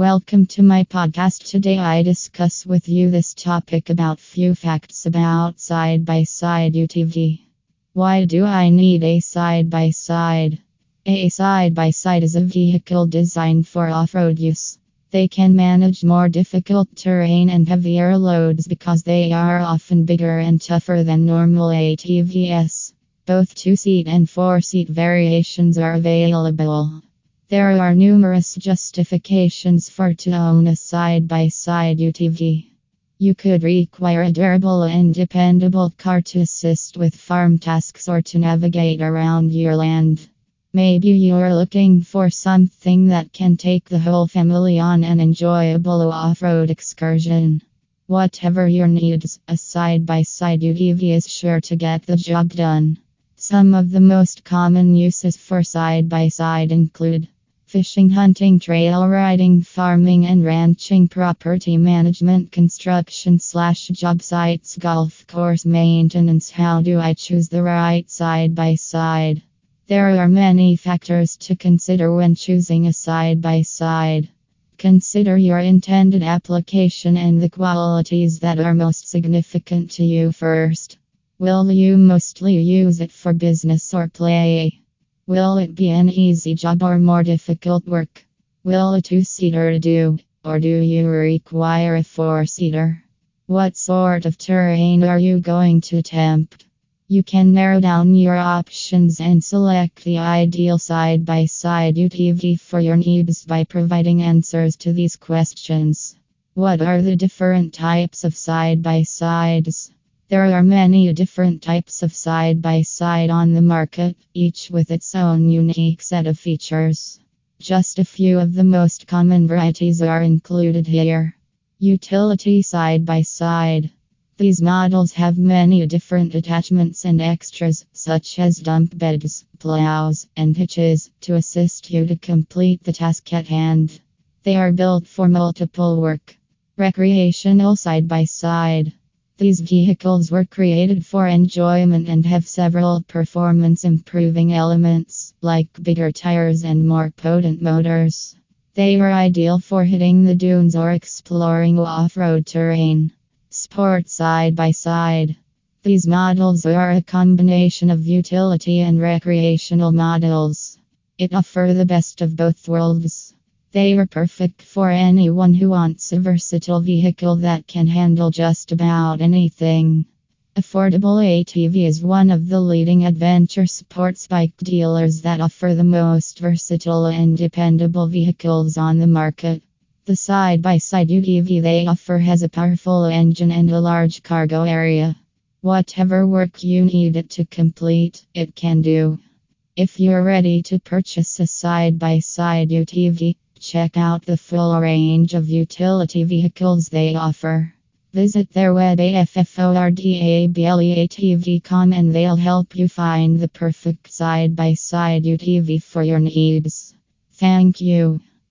Welcome to my podcast. Today I discuss with you this topic about few facts about side by side UTV. Why do I need a side by side? A side by side is a vehicle designed for off road use. They can manage more difficult terrain and heavier loads because they are often bigger and tougher than normal ATVs. Both two seat and four seat variations are available. There are numerous justifications for to own a side by side UTV. You could require a durable and dependable car to assist with farm tasks or to navigate around your land. Maybe you're looking for something that can take the whole family on an enjoyable off road excursion. Whatever your needs, a side by side UTV is sure to get the job done. Some of the most common uses for side by side include Fishing, hunting, trail riding, farming and ranching, property management, construction slash job sites, golf course maintenance. How do I choose the right side by side? There are many factors to consider when choosing a side by side. Consider your intended application and the qualities that are most significant to you first. Will you mostly use it for business or play? Will it be an easy job or more difficult work? Will a two seater do, or do you require a four seater? What sort of terrain are you going to attempt? You can narrow down your options and select the ideal side by side UTV for your needs by providing answers to these questions. What are the different types of side by sides? There are many different types of side by side on the market, each with its own unique set of features. Just a few of the most common varieties are included here. Utility side by side. These models have many different attachments and extras, such as dump beds, plows, and hitches, to assist you to complete the task at hand. They are built for multiple work. Recreational side by side. These vehicles were created for enjoyment and have several performance improving elements, like bigger tires and more potent motors. They are ideal for hitting the dunes or exploring off road terrain. Sport side by side. These models are a combination of utility and recreational models. It offer the best of both worlds. They are perfect for anyone who wants a versatile vehicle that can handle just about anything. Affordable ATV is one of the leading adventure sports bike dealers that offer the most versatile and dependable vehicles on the market. The side by side UTV they offer has a powerful engine and a large cargo area. Whatever work you need it to complete, it can do. If you're ready to purchase a side by side UTV, Check out the full range of utility vehicles they offer. Visit their web affordableatv.com and they'll help you find the perfect side by side UTV for your needs. Thank you.